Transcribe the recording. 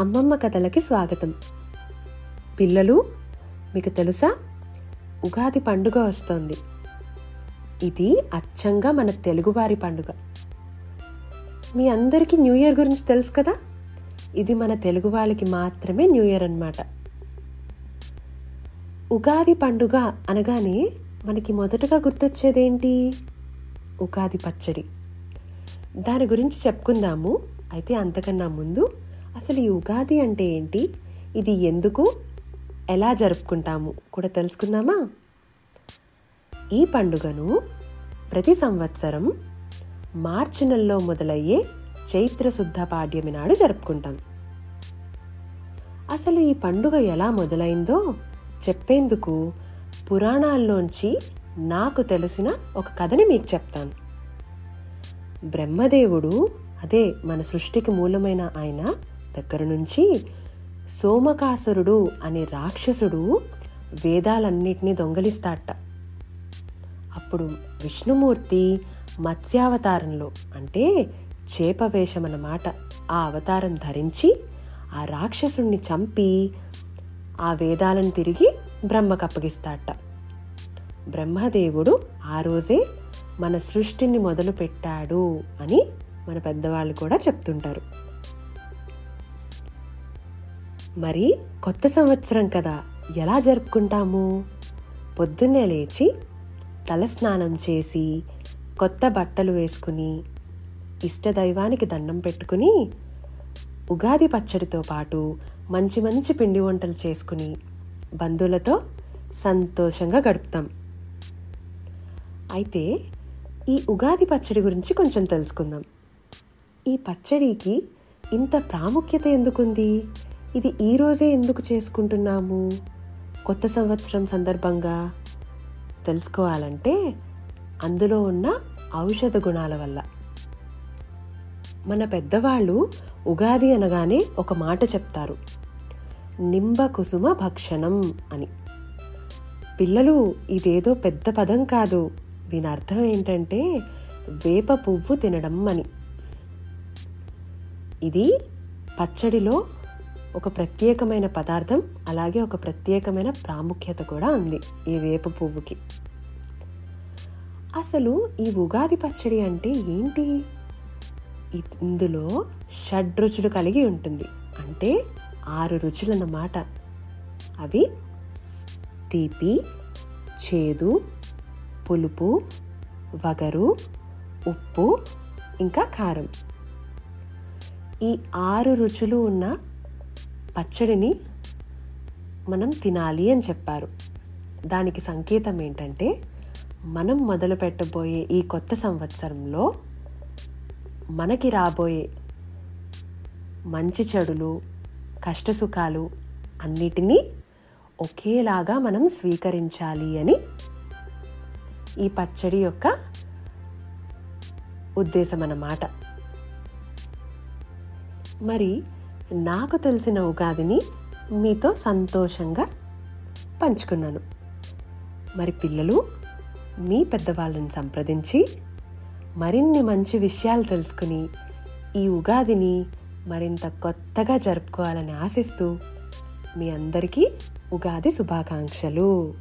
అమ్మమ్మ కథలకి స్వాగతం. పిల్లలు మీకు తెలుసా? ఉగాది పండుగ వస్తోంది. ఇది అచ్చంగా మన తెలుగువారి పండుగ. మీ అందరికీ న్యూ ఇయర్ గురించి తెలుసు కదా? ఇది మన తెలుగు వాళ్ళకి మాత్రమే న్యూ ఇయర్ అన్నమాట. ఉగాది పండుగ అనగానే మనకి మొదటగా గుర్తొచ్చేదేంటి? ఉగాది పచ్చడి. దాని గురించి చెప్పుకుందాము. అయితే అంతకన్నా ముందు అసలు ఈ ఉగాది అంటే ఏంటి? ఇది ఎందుకు? ఎలా జరుపుకుంటాము? కూడా తెలుసుకుందామా? ఈ పండుగను ప్రతి సంవత్సరం మార్చి నెలలో మొదలయ్యే చైత్రశుద్ధ పాడ్యమి నాడు జరుపుకుంటాం. అసలు ఈ పండుగ ఎలా మొదలైందో చెప్పేందుకు పురాణాల్లోంచి నాకు తెలిసిన ఒక కథని మీకు చెప్తాను. బ్రహ్మదేవుడు అదే మన సృష్టికి మూలమైన ఆయన దగ్గర నుంచి సోమకాసురుడు అనే రాక్షసుడు వేదాలన్నిటినీ దొంగలిస్తాట అప్పుడు విష్ణుమూర్తి మత్స్యావతారంలో అంటే చేప వేషం అన్నమాట ఆ అవతారం ధరించి ఆ రాక్షసుణ్ణి చంపి ఆ వేదాలను తిరిగి బ్రహ్మకు అప్పగిస్తాట బ్రహ్మదేవుడు ఆ రోజే మన సృష్టిని మొదలు పెట్టాడు అని మన పెద్దవాళ్ళు కూడా చెప్తుంటారు. మరి కొత్త సంవత్సరం కదా ఎలా జరుపుకుంటాము? పొద్దున్నే లేచి తలస్నానం చేసి కొత్త బట్టలు వేసుకుని ఇష్టదైవానికి దండం పెట్టుకుని ఉగాది పచ్చడితో పాటు మంచి మంచి పిండి వంటలు చేసుకుని బంధువులతో సంతోషంగా గడుపుతాం. అయితే ఈ ఉగాది పచ్చడి గురించి కొంచెం తెలుసుకుందాం. ఈ పచ్చడికి ఇంత ప్రాముఖ్యత ఎందుకుంది? ఇది ఈరోజే ఎందుకు చేసుకుంటున్నాము? కొత్త సంవత్సరం సందర్భంగా తెలుసుకోవాలంటే అందులో ఉన్న ఔషధ గుణాల వల్ల. మన పెద్దవాళ్ళు ఉగాది అనగానే ఒక మాట చెప్తారు. నింబ కుసుమ భక్షణం అని. పిల్లలు ఇదేదో పెద్ద పదం కాదు. దీని అర్థం ఏంటంటే వేప పువ్వు తినడం అని. ఇది పచ్చడిలో ఒక ప్రత్యేకమైన పదార్థం అలాగే ఒక ప్రత్యేకమైన ప్రాముఖ్యత కూడా ఉంది ఈ వేప పువ్వుకి. అసలు ఈ ఉగాది పచ్చడి అంటే ఏంటి? ఇందులో షడ్రుచులు కలిగి ఉంటుంది. అంటే ఆరు రుచులన్నమాట. అవి తీపి చేదు పులుపు వగరు ఉప్పు ఇంకా కారం. ఈ ఆరు రుచులు ఉన్న పచ్చడిని మనం తినాలి అని చెప్పారు. దానికి సంకేతం ఏంటంటే మనం మొదలు పెట్టబోయే ఈ కొత్త సంవత్సరంలో మనకి రాబోయే మంచి చెడులు కష్టసుఖాలు అన్నిటినీ ఒకేలాగా మనం స్వీకరించాలి అని ఈ పచ్చడి యొక్క ఉద్దేశం అన్నమాట మరి నాకు తెలిసిన ఉగాదిని మీతో సంతోషంగా పంచుకున్నాను. మరి పిల్లలు మీ పెద్దవాళ్ళని సంప్రదించి మరిన్ని మంచి విషయాలు తెలుసుకుని ఈ ఉగాదిని మరింత కొత్తగా జరుపుకోవాలని ఆశిస్తూ మీ అందరికీ ఉగాది శుభాకాంక్షలు.